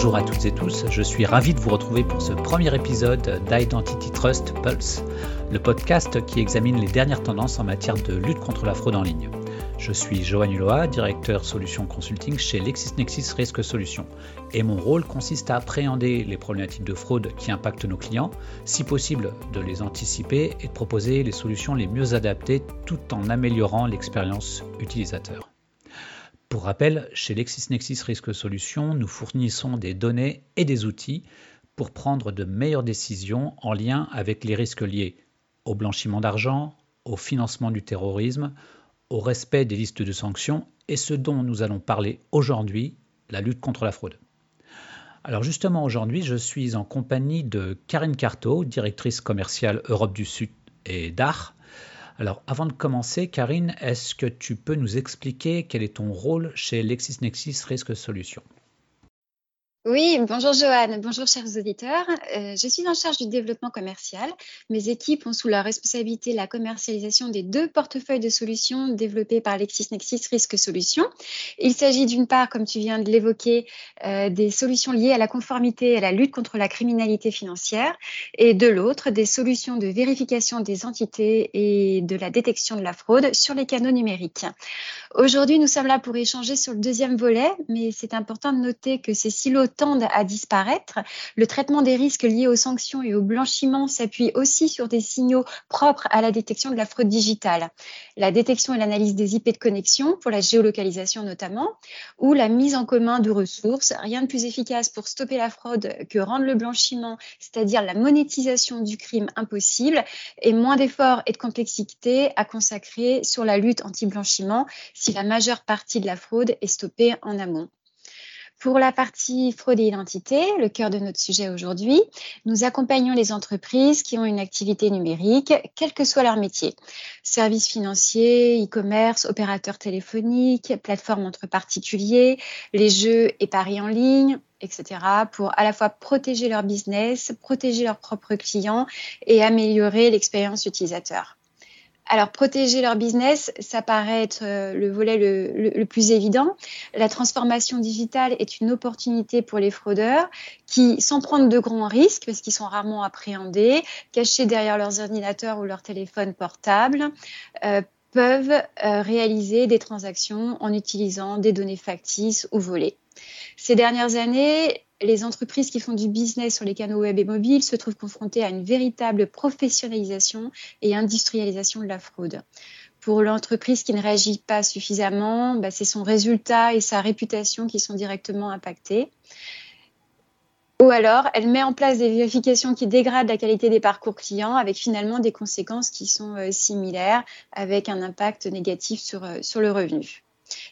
Bonjour à toutes et tous, je suis ravi de vous retrouver pour ce premier épisode d'Identity Trust Pulse, le podcast qui examine les dernières tendances en matière de lutte contre la fraude en ligne. Je suis Johan Uloa, directeur solution consulting chez LexisNexis Risk Solutions, et mon rôle consiste à appréhender les problématiques de fraude qui impactent nos clients, si possible de les anticiper et de proposer les solutions les mieux adaptées tout en améliorant l'expérience utilisateur. Pour rappel, chez LexisNexis Risk Solutions, nous fournissons des données et des outils pour prendre de meilleures décisions en lien avec les risques liés au blanchiment d'argent, au financement du terrorisme, au respect des listes de sanctions et ce dont nous allons parler aujourd'hui, la lutte contre la fraude. Alors justement aujourd'hui, je suis en compagnie de Karine Carto, directrice commerciale Europe du Sud et d'Art, alors, avant de commencer, Karine, est-ce que tu peux nous expliquer quel est ton rôle chez LexisNexis Risk Solutions? Oui, bonjour Joanne, bonjour chers auditeurs. Euh, je suis en charge du développement commercial. Mes équipes ont sous leur responsabilité la commercialisation des deux portefeuilles de solutions développés par LexisNexis Risk Solutions. Il s'agit d'une part, comme tu viens de l'évoquer, euh, des solutions liées à la conformité et à la lutte contre la criminalité financière et de l'autre, des solutions de vérification des entités et de la détection de la fraude sur les canaux numériques. Aujourd'hui, nous sommes là pour échanger sur le deuxième volet, mais c'est important de noter que ces silos tendent à disparaître. Le traitement des risques liés aux sanctions et au blanchiment s'appuie aussi sur des signaux propres à la détection de la fraude digitale. La détection et l'analyse des IP de connexion, pour la géolocalisation notamment, ou la mise en commun de ressources. Rien de plus efficace pour stopper la fraude que rendre le blanchiment, c'est-à-dire la monétisation du crime impossible, et moins d'efforts et de complexité à consacrer sur la lutte anti-blanchiment si la majeure partie de la fraude est stoppée en amont. Pour la partie fraude et identité, le cœur de notre sujet aujourd'hui, nous accompagnons les entreprises qui ont une activité numérique, quel que soit leur métier. Services financiers, e-commerce, opérateurs téléphoniques, plateformes entre particuliers, les jeux et paris en ligne, etc., pour à la fois protéger leur business, protéger leurs propres clients et améliorer l'expérience utilisateur. Alors, protéger leur business, ça paraît être euh, le volet le, plus évident. La transformation digitale est une opportunité pour les fraudeurs qui, sans prendre de grands risques, parce qu'ils sont rarement appréhendés, cachés derrière leurs ordinateurs ou leurs téléphones portables, euh, peuvent euh, réaliser des transactions en utilisant des données factices ou volées. Ces dernières années, les entreprises qui font du business sur les canaux web et mobiles se trouvent confrontées à une véritable professionnalisation et industrialisation de la fraude. Pour l'entreprise qui ne réagit pas suffisamment, bah, c'est son résultat et sa réputation qui sont directement impactés. Ou alors, elle met en place des vérifications qui dégradent la qualité des parcours clients avec finalement des conséquences qui sont euh, similaires avec un impact négatif sur, euh, sur le revenu.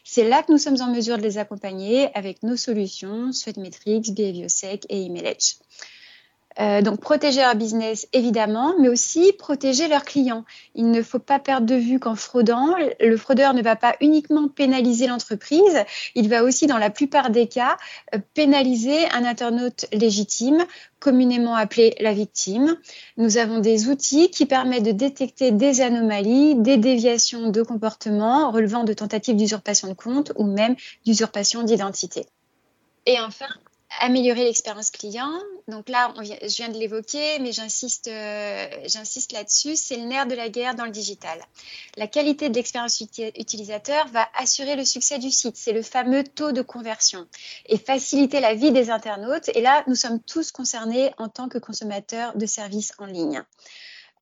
C'est là que nous sommes en mesure de les accompagner avec nos solutions, Sweatmetrics, Behaviosec et EmailEdge. Euh, donc protéger leur business évidemment, mais aussi protéger leurs clients. Il ne faut pas perdre de vue qu'en fraudant, le fraudeur ne va pas uniquement pénaliser l'entreprise, il va aussi dans la plupart des cas euh, pénaliser un internaute légitime, communément appelé la victime. Nous avons des outils qui permettent de détecter des anomalies, des déviations de comportement relevant de tentatives d'usurpation de compte ou même d'usurpation d'identité. Et enfin, améliorer l'expérience client. Donc là, je viens de l'évoquer, mais euh, j'insiste là-dessus, c'est le nerf de la guerre dans le digital. La qualité de l'expérience utilisateur va assurer le succès du site. C'est le fameux taux de conversion et faciliter la vie des internautes. Et là, nous sommes tous concernés en tant que consommateurs de services en ligne.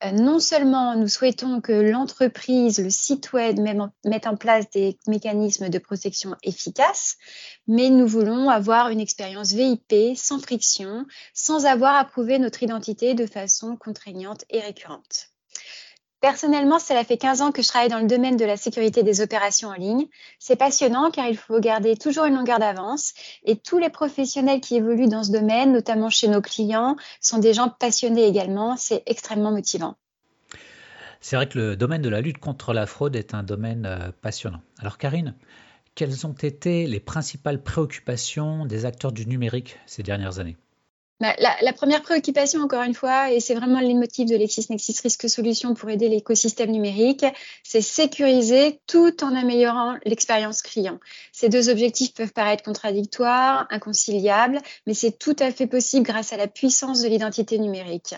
Euh, non seulement nous souhaitons que l'entreprise, le site web mette en place des mécanismes de protection efficaces, mais nous voulons avoir une expérience VIP sans friction, sans avoir à prouver notre identité de façon contraignante et récurrente. Personnellement, cela fait 15 ans que je travaille dans le domaine de la sécurité des opérations en ligne. C'est passionnant car il faut garder toujours une longueur d'avance et tous les professionnels qui évoluent dans ce domaine, notamment chez nos clients, sont des gens passionnés également. C'est extrêmement motivant. C'est vrai que le domaine de la lutte contre la fraude est un domaine euh, passionnant. Alors Karine, quelles ont été les principales préoccupations des acteurs du numérique ces dernières années? Bah, la, première préoccupation, encore une fois, et c'est vraiment les motifs de LexisNexis Risque Solutions pour aider l'écosystème numérique, c'est sécuriser tout en améliorant l'expérience client. Ces deux objectifs peuvent paraître contradictoires, inconciliables, mais c'est tout à fait possible grâce à la puissance de l'identité numérique.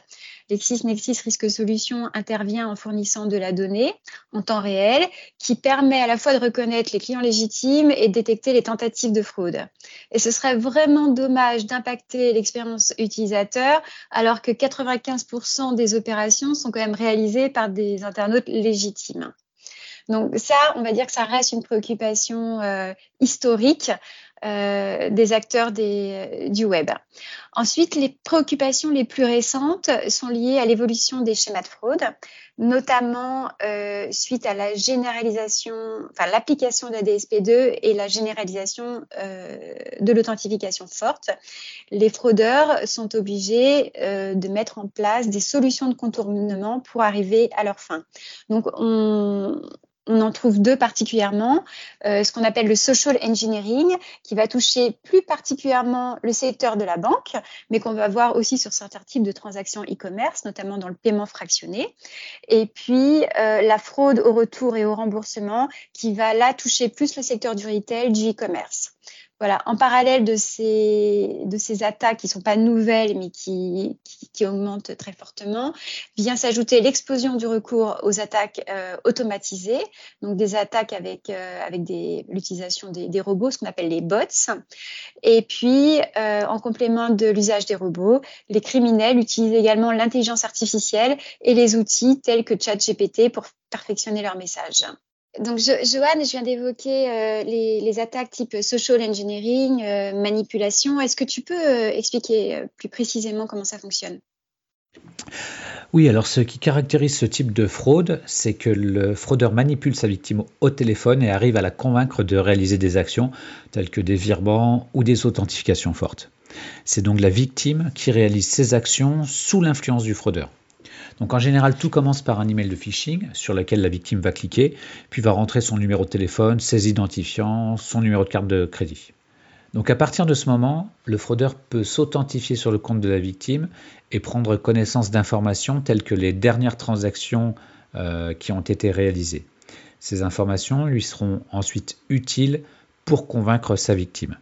LexisNexis Risque Solutions intervient en fournissant de la donnée en temps réel qui permet à la fois de reconnaître les clients légitimes et de détecter les tentatives de fraude. Et ce serait vraiment dommage d'impacter l'expérience utilisateur alors que 95% des opérations sont quand même réalisées par des internautes légitimes. Donc ça, on va dire que ça reste une préoccupation euh, historique euh, des acteurs des, du web. Ensuite, les préoccupations les plus récentes sont liées à l'évolution des schémas de fraude, notamment euh, suite à la généralisation, enfin l'application de la DSP2 et la généralisation euh, de l'authentification forte. Les fraudeurs sont obligés euh, de mettre en place des solutions de contournement pour arriver à leur fin. Donc, on, on en trouve deux particulièrement, euh, ce qu'on appelle le social engineering, qui va toucher plus particulièrement le secteur de la banque, mais qu'on va voir aussi sur certains types de transactions e-commerce, notamment dans le paiement fractionné. Et puis euh, la fraude au retour et au remboursement, qui va là toucher plus le secteur du retail, du e-commerce. Voilà, en parallèle de ces, de ces attaques qui sont pas nouvelles mais qui, qui, augmentent très fortement, vient s'ajouter l'explosion du recours aux attaques euh, automatisées, donc des attaques avec, euh, avec l'utilisation des, des, robots, ce qu'on appelle les bots. Et puis, euh, en complément de l'usage des robots, les criminels utilisent également l'intelligence artificielle et les outils tels que ChatGPT pour perfectionner leur message. Donc, Joanne, je viens d'évoquer euh, les, attaques type social engineering, euh, manipulation. Est-ce que tu peux euh, expliquer plus précisément comment ça fonctionne? Oui, alors ce qui caractérise ce type de fraude, c'est que le fraudeur manipule sa victime au téléphone et arrive à la convaincre de réaliser des actions telles que des virements ou des authentifications fortes. C'est donc la victime qui réalise ces actions sous l'influence du fraudeur. Donc en général, tout commence par un email de phishing sur lequel la victime va cliquer, puis va rentrer son numéro de téléphone, ses identifiants, son numéro de carte de crédit. Donc à partir de ce moment, le fraudeur peut s'authentifier sur le compte de la victime et prendre connaissance d'informations telles que les dernières transactions euh, qui ont été réalisées. Ces informations lui seront ensuite utiles pour convaincre sa victime.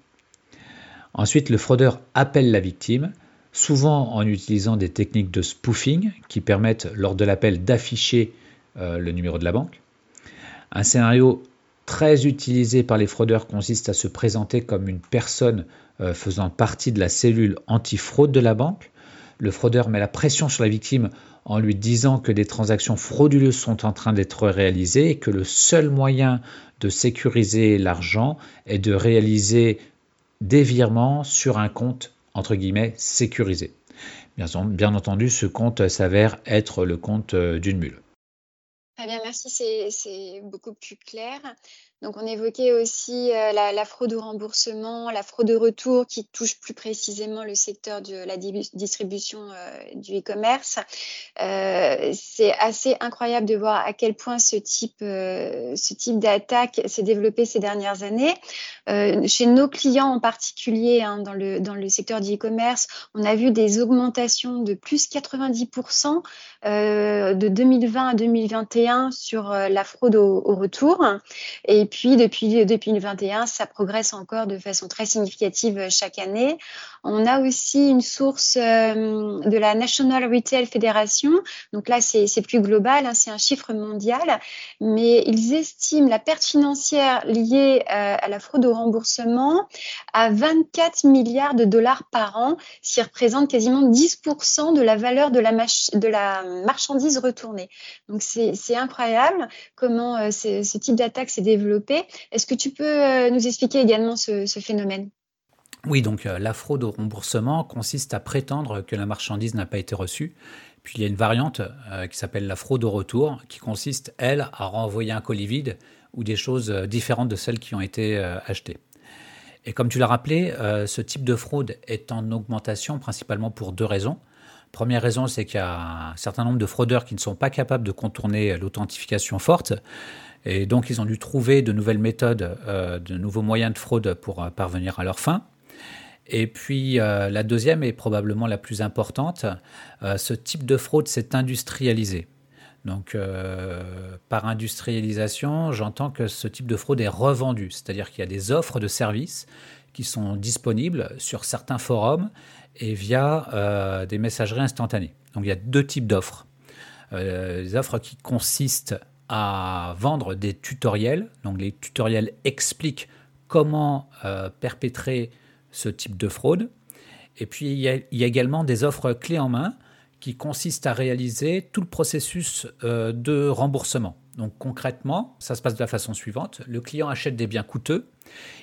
Ensuite, le fraudeur appelle la victime souvent en utilisant des techniques de spoofing qui permettent lors de l'appel d'afficher euh, le numéro de la banque. Un scénario très utilisé par les fraudeurs consiste à se présenter comme une personne euh, faisant partie de la cellule anti-fraude de la banque. Le fraudeur met la pression sur la victime en lui disant que des transactions frauduleuses sont en train d'être réalisées et que le seul moyen de sécuriser l'argent est de réaliser des virements sur un compte entre guillemets, sécurisé. Bien, entendu, ce compte s'avère être le compte euh, d'une mule. Très bien, merci, c'est beaucoup plus clair. Donc, on évoquait aussi euh, la, fraude au remboursement, la fraude au retour qui touche plus précisément le secteur de la distribution euh, du e-commerce. Euh, c'est assez incroyable de voir à quel point ce type, ce type d'attaque s'est développé ces dernières années. chez nos clients en particulier, hein, dans, le, dans le secteur du e-commerce, on a vu des augmentations de plus 90% de 2020 à 2021 sur la fraude au, au retour. Et et puis, depuis 2021, ça progresse encore de façon très significative chaque année. On a aussi une source euh, de la National Retail Federation. Donc là, c'est plus global, hein, c'est un chiffre mondial. Mais ils estiment la perte financière liée euh, à la fraude au remboursement à 24 milliards de dollars par an, ce qui représente quasiment 10% de la valeur de la, marchandise retournée. Donc c'est incroyable comment euh, ce type d'attaque s'est développé est-ce que tu peux euh, nous expliquer également ce, phénomène? Oui, donc euh, la fraude au remboursement consiste à prétendre que la marchandise n'a pas été reçue. Puis il y a une variante euh, qui s'appelle la fraude au retour, qui consiste, elle, à renvoyer un colis vide ou des choses différentes de celles qui ont été achetées. Et comme tu l'as rappelé, ce type de fraude est en augmentation principalement pour deux raisons. Première raison, c'est qu'il y a un certain nombre de fraudeurs qui ne sont pas capables de contourner l'authentification forte. Et donc, ils ont dû trouver de nouvelles méthodes, euh, de nouveaux moyens de fraude pour euh, parvenir à leur fin. Et puis la deuxième est probablement la plus importante, ce type de fraude s'est industrialisé. Donc, par industrialisation, j'entends que ce type de fraude est revendu, c'est-à-dire qu'il y a des offres de services qui sont disponibles sur certains forums et via euh, des messageries instantanées. Donc il y a deux types d'offres. Euh, des offres qui consistent à vendre des tutoriels. Donc les tutoriels expliquent comment euh, perpétrer ce type de fraude. Et puis il y, a, également des offres clés en main qui consistent à réaliser tout le processus de remboursement. Donc concrètement, ça se passe de la façon suivante. Le client achète des biens coûteux.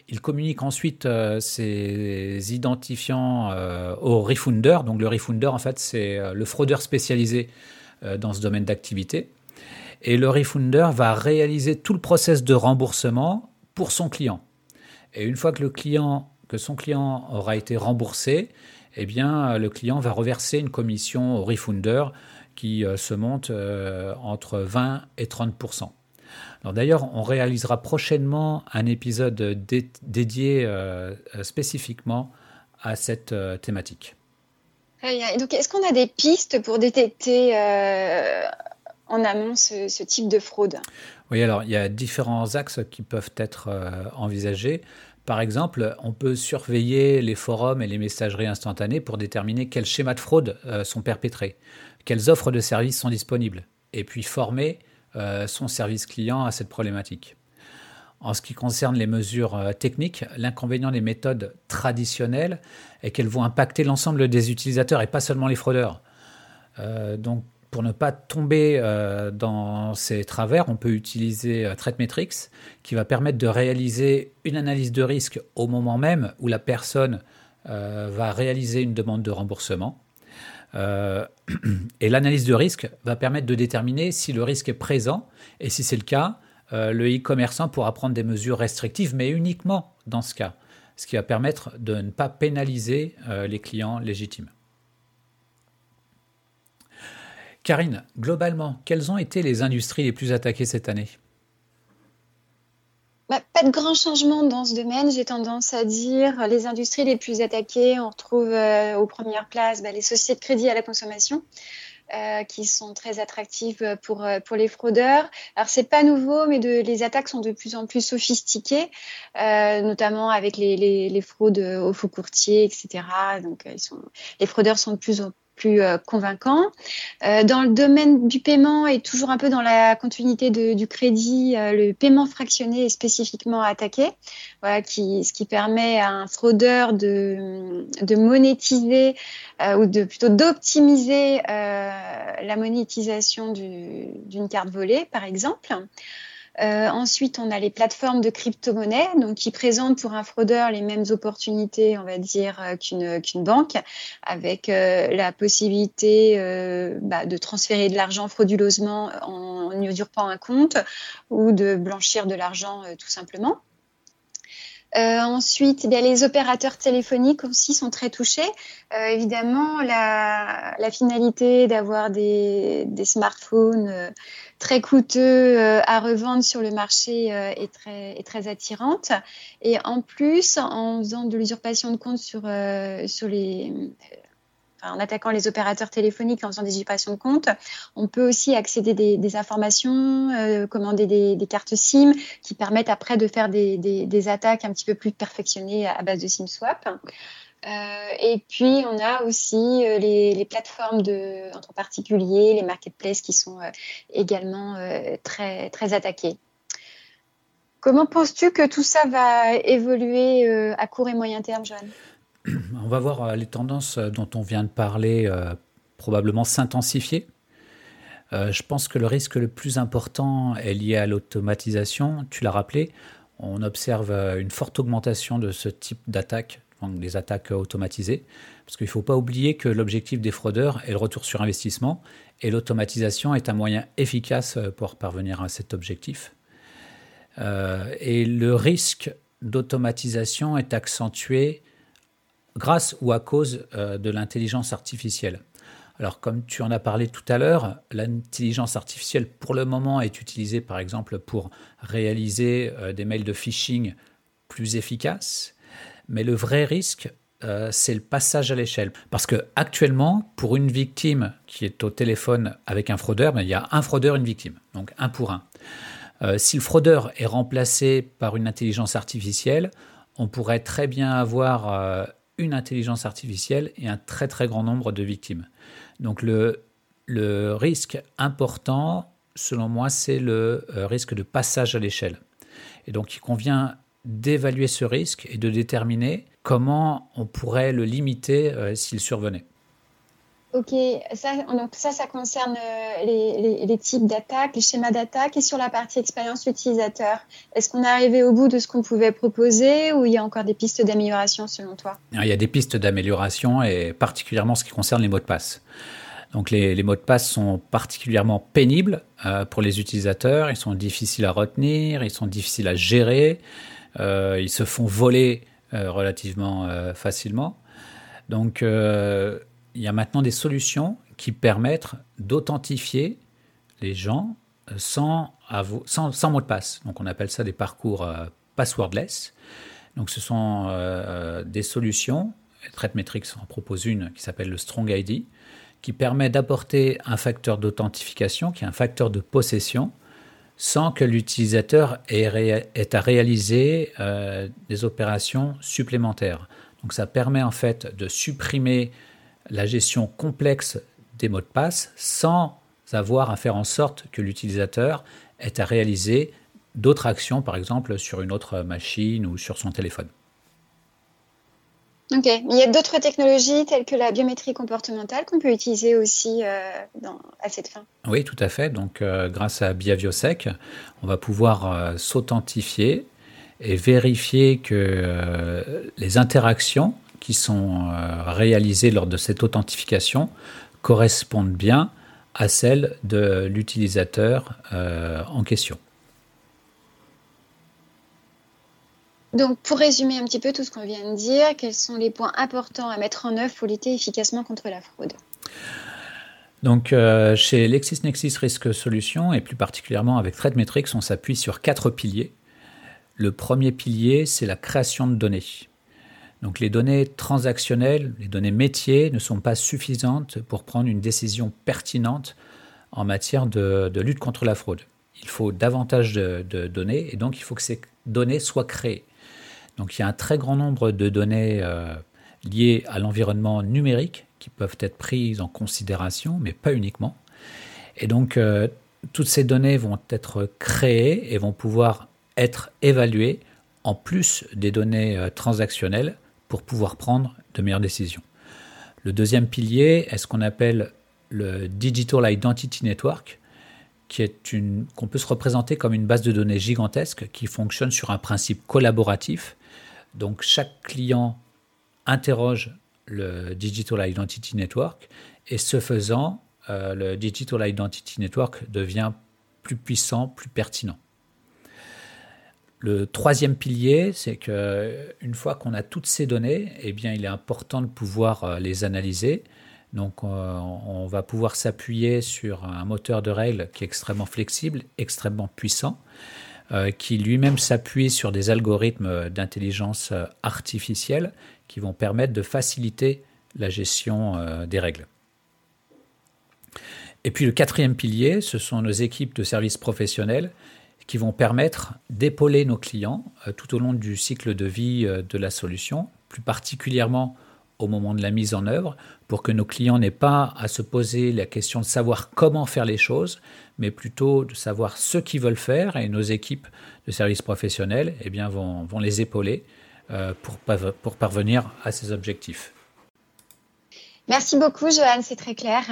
Il communique ensuite euh, ses identifiants euh, au refounder. Donc le refounder, en fait, c'est euh, le fraudeur spécialisé dans ce domaine d'activité. Et le refounder va réaliser tout le process de remboursement pour son client. Et une fois que, le client, que son client aura été remboursé, eh bien, le client va reverser une commission au refounder qui euh, se monte euh, entre 20 et 30% D'ailleurs, on réalisera prochainement un épisode dédié euh, spécifiquement à cette thématique. donc, est-ce qu'on a des pistes pour détecter en amont ce, type de fraude Oui, alors il y a différents axes qui peuvent être envisagés. Par exemple, on peut surveiller les forums et les messageries instantanées pour déterminer quels schémas de fraude sont perpétrés quelles offres de services sont disponibles, et puis former euh, son service client à cette problématique. En ce qui concerne les mesures euh, techniques, l'inconvénient des méthodes traditionnelles est qu'elles vont impacter l'ensemble des utilisateurs et pas seulement les fraudeurs. Euh, donc, pour ne pas tomber dans ces travers, on peut utiliser ThreatMetrix qui va permettre de réaliser une analyse de risque au moment même où la personne va réaliser une demande de remboursement. Euh, et l'analyse de risque va permettre de déterminer si le risque est présent et si c'est le cas, euh, le e-commerçant pourra prendre des mesures restrictives, mais uniquement dans ce cas, ce qui va permettre de ne pas pénaliser euh, les clients légitimes. Karine, globalement, quelles ont été les industries les plus attaquées cette année? Bah, pas de grands changements dans ce domaine. J'ai tendance à dire les industries les plus attaquées. On retrouve euh, aux premières places bah, les sociétés de crédit à la consommation. Euh, qui sont très attractives pour, euh, pour les fraudeurs. Alors c'est pas nouveau, mais les attaques sont de plus en plus sophistiquées, notamment avec les, les, fraudes aux faux courtiers, etc. Donc les fraudeurs sont de plus en plus euh, convaincant. Euh, dans le domaine du paiement et toujours un peu dans la continuité du crédit, euh, le paiement fractionné est spécifiquement attaqué, qui, ce qui permet à un fraudeur de, de monétiser ou de plutôt d'optimiser la monétisation d'une carte volée, par exemple. Euh, ensuite, on a les plateformes de crypto-monnaie, donc qui présentent pour un fraudeur les mêmes opportunités, on va dire, euh, qu'une banque, avec euh, la possibilité bah, de transférer de l'argent frauduleusement en, en usurpant un compte ou de blanchir de l'argent tout simplement. Euh, ensuite, les opérateurs téléphoniques aussi sont très touchés. Euh, évidemment, la, la finalité d'avoir des, des, smartphones euh, très coûteux à revendre sur le marché est, très, est très attirante. Et en plus, en faisant de l'usurpation de compte sur, sur les en attaquant les opérateurs téléphoniques en faisant des usurpations de compte, on peut aussi accéder des, des informations, euh, commander des, cartes SIM qui permettent après de faire des, attaques un petit peu plus perfectionnées à base de SIM swap. Euh, et puis on a aussi euh, les, plateformes entre particuliers, les marketplaces qui sont également très très attaquées. Comment penses-tu que tout ça va évoluer à court et moyen terme, Joanne? On va voir euh, les tendances euh, dont on vient de parler euh, probablement s'intensifier. je pense que le risque le plus important est lié à l'automatisation. Tu l'as rappelé, on observe une forte augmentation de ce type d'attaques, donc des attaques automatisées, parce qu'il ne faut pas oublier que l'objectif des fraudeurs est le retour sur investissement, et l'automatisation est un moyen efficace pour parvenir à cet objectif. et le risque d'automatisation est accentué grâce ou à cause euh, de l'intelligence artificielle. Alors comme tu en as parlé tout à l'heure, l'intelligence artificielle pour le moment est utilisée par exemple pour réaliser euh, des mails de phishing plus efficaces, mais le vrai risque euh, c'est le passage à l'échelle. Parce que actuellement, pour une victime qui est au téléphone avec un fraudeur, ben, il y a un fraudeur, une victime, donc un pour un. Si le fraudeur est remplacé par une intelligence artificielle, on pourrait très bien avoir une intelligence artificielle et un très très grand nombre de victimes. Donc le, le risque important, selon moi, c'est le risque de passage à l'échelle. Et donc il convient d'évaluer ce risque et de déterminer comment on pourrait le limiter euh, s'il survenait. Ok, ça, donc ça, ça concerne euh, les, types d'attaques, les schémas d'attaque et sur la partie expérience utilisateur. Est-ce qu'on est arrivé au bout de ce qu'on pouvait proposer ou il y a encore des pistes d'amélioration selon toi? Il y a des pistes d'amélioration et particulièrement ce qui concerne les mots de passe. Donc les, mots de passe sont particulièrement pénibles euh, pour les utilisateurs, ils sont difficiles à retenir, ils sont difficiles à gérer, euh, ils se font voler relativement facilement. Donc, il y a maintenant des solutions qui permettent d'authentifier les gens sans, sans, sans, mot de passe. Donc, on appelle ça des parcours passwordless. Donc, ce sont des solutions. ThreatMetrix en propose une qui s'appelle le Strong ID, qui permet d'apporter un facteur d'authentification, qui est un facteur de possession, sans que l'utilisateur ait, à réaliser euh, des opérations supplémentaires. Donc ça permet en fait de supprimer la gestion complexe des mots de passe sans avoir à faire en sorte que l'utilisateur ait à réaliser d'autres actions, par exemple sur une autre machine ou sur son téléphone. Ok, il y a d'autres technologies telles que la biométrie comportementale qu'on peut utiliser aussi euh, à cette fin. Oui, tout à fait. Donc, euh, grâce à Biaviosec, on va pouvoir euh, s'authentifier et vérifier que les interactions qui sont réalisées lors de cette authentification correspondent bien à celles de l'utilisateur en question. Donc, pour résumer un petit peu tout ce qu'on vient de dire, quels sont les points importants à mettre en œuvre pour lutter efficacement contre la fraude? Donc, euh, chez LexisNexis Risk Solutions, et plus particulièrement avec ThreatMetrix, on s'appuie sur quatre piliers. Le premier pilier, c'est la création de données. Donc, les données transactionnelles, les données métiers ne sont pas suffisantes pour prendre une décision pertinente en matière de, lutte contre la fraude. Il faut davantage de, données et donc il faut que ces données soient créées. Donc il y a un très grand nombre de données euh, liées à l'environnement numérique qui peuvent être prises en considération, mais pas uniquement. Et donc euh, toutes ces données vont être créées et vont pouvoir être évaluées en plus des données euh, transactionnelles pour pouvoir prendre de meilleures décisions. Le deuxième pilier est ce qu'on appelle le Digital Identity Network, qui est une qu'on peut se représenter comme une base de données gigantesque qui fonctionne sur un principe collaboratif donc chaque client interroge le Digital Identity Network et ce faisant, euh, le Digital Identity Network devient plus puissant, plus pertinent. Le troisième pilier, c'est que une fois qu'on a toutes ces données, eh il est important de pouvoir euh, les analyser. Donc, euh, on va pouvoir s'appuyer sur un moteur de règles qui est extrêmement flexible, extrêmement puissant, euh, qui lui-même s'appuie sur des algorithmes d'intelligence artificielle qui vont permettre de faciliter la gestion des règles. Et puis le quatrième pilier, ce sont nos équipes de services professionnels qui vont permettre d'épauler nos clients tout au long du cycle de vie de la solution, plus particulièrement au moment de la mise en œuvre, pour que nos clients n'aient pas à se poser la question de savoir comment faire les choses, mais plutôt de savoir ce qu'ils veulent faire et nos équipes de services professionnels eh bien, vont, vont les épauler euh, pour, pour parvenir à ces objectifs. Merci beaucoup, Joanne, c'est très clair.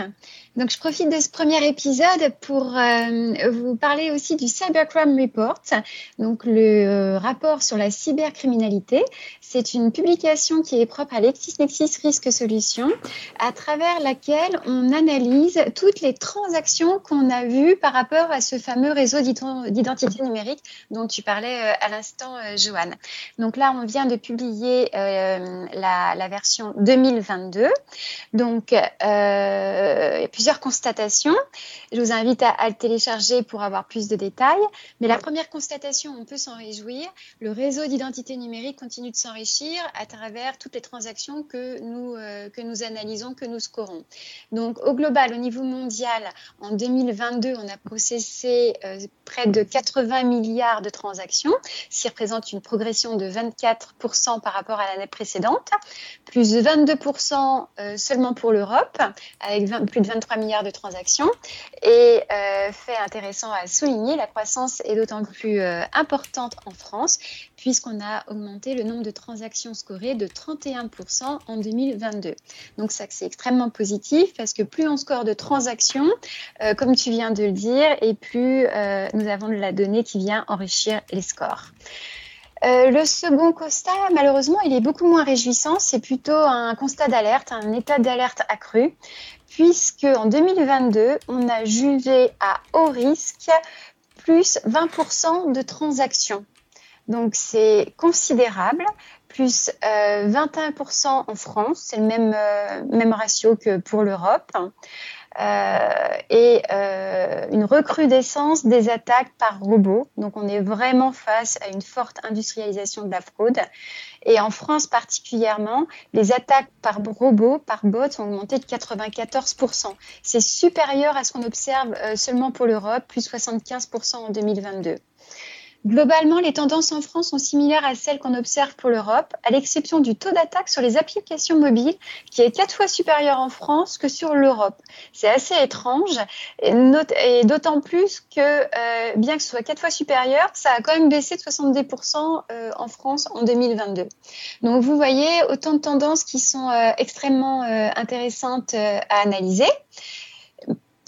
Donc, je profite de ce premier épisode pour euh, vous parler aussi du Cybercrime Report, donc le euh, rapport sur la cybercriminalité. C'est une publication qui est propre à LexisNexis Risk Solutions, à travers laquelle on analyse toutes les transactions qu'on a vues par rapport à ce fameux réseau d'identité numérique dont tu parlais euh, à l'instant, Joanne. Donc là, on vient de publier la, la version 2022. Donc, y a plusieurs constatations. Je vous invite à, le télécharger pour avoir plus de détails. Mais la première constatation, on peut s'en réjouir. Le réseau d'identité numérique continue de s'enrichir à travers toutes les transactions que nous, euh, que nous analysons, que nous scorons. Donc, au global, au niveau mondial, en 2022, on a processé euh, près de 80 milliards de transactions, ce qui représente une progression de 24% par rapport à l'année précédente, plus de 22% euh, seulement pour l'Europe, avec plus de 23 milliards de transactions. Et euh, fait intéressant à souligner, la croissance est d'autant plus euh, importante en France, puisqu'on a augmenté le nombre de transactions scorées de 31% en 2022. Donc ça, c'est extrêmement positif, parce que plus on score de transactions, comme tu viens de le dire, et plus nous avons de la donnée qui vient enrichir les scores. Euh, le second constat, malheureusement, il est beaucoup moins réjouissant. C'est plutôt un constat d'alerte, un état d'alerte accru, puisque en 2022, on a jugé à haut risque plus 20% de transactions. Donc c'est considérable, plus 21% euh, en France, c'est le même, euh, même ratio que pour l'Europe. Euh, et euh, une recrudescence des attaques par robots. Donc on est vraiment face à une forte industrialisation de la fraude. Et en France particulièrement, les attaques par robots, par bots, ont augmenté de 94%. C'est supérieur à ce qu'on observe euh, seulement pour l'Europe, plus 75% en 2022. Globalement, les tendances en France sont similaires à celles qu'on observe pour l'Europe, à l'exception du taux d'attaque sur les applications mobiles, qui est quatre fois supérieur en France que sur l'Europe. C'est assez étrange, et, d'autant plus que, euh, bien que ce soit quatre fois supérieur, ça a quand même baissé de 70% euh, en France en 2022. Donc, vous voyez autant de tendances qui sont euh, extrêmement intéressantes à analyser.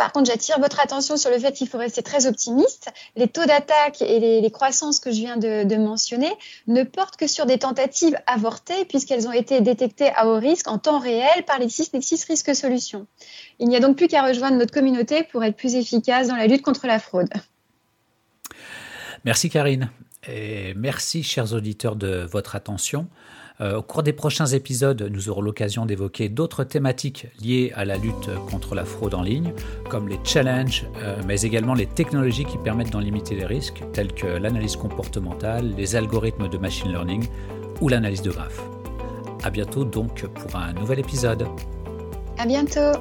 Par contre, j'attire votre attention sur le fait qu'il faut rester très optimiste. Les taux d'attaque et les, croissances que je viens de, mentionner ne portent que sur des tentatives avortées puisqu'elles ont été détectées à haut risque en temps réel par les Nexis Risque Solutions. Il n'y a donc plus qu'à rejoindre notre communauté pour être plus efficace dans la lutte contre la fraude. Merci Karine et merci chers auditeurs de votre attention. Euh, au cours des prochains épisodes, nous aurons l'occasion d'évoquer d'autres thématiques liées à la lutte contre la fraude en ligne, comme les challenges, euh, mais également les technologies qui permettent d'en limiter les risques, telles que l'analyse comportementale, les algorithmes de machine learning ou l'analyse de graphes. À bientôt donc pour un nouvel épisode. À bientôt.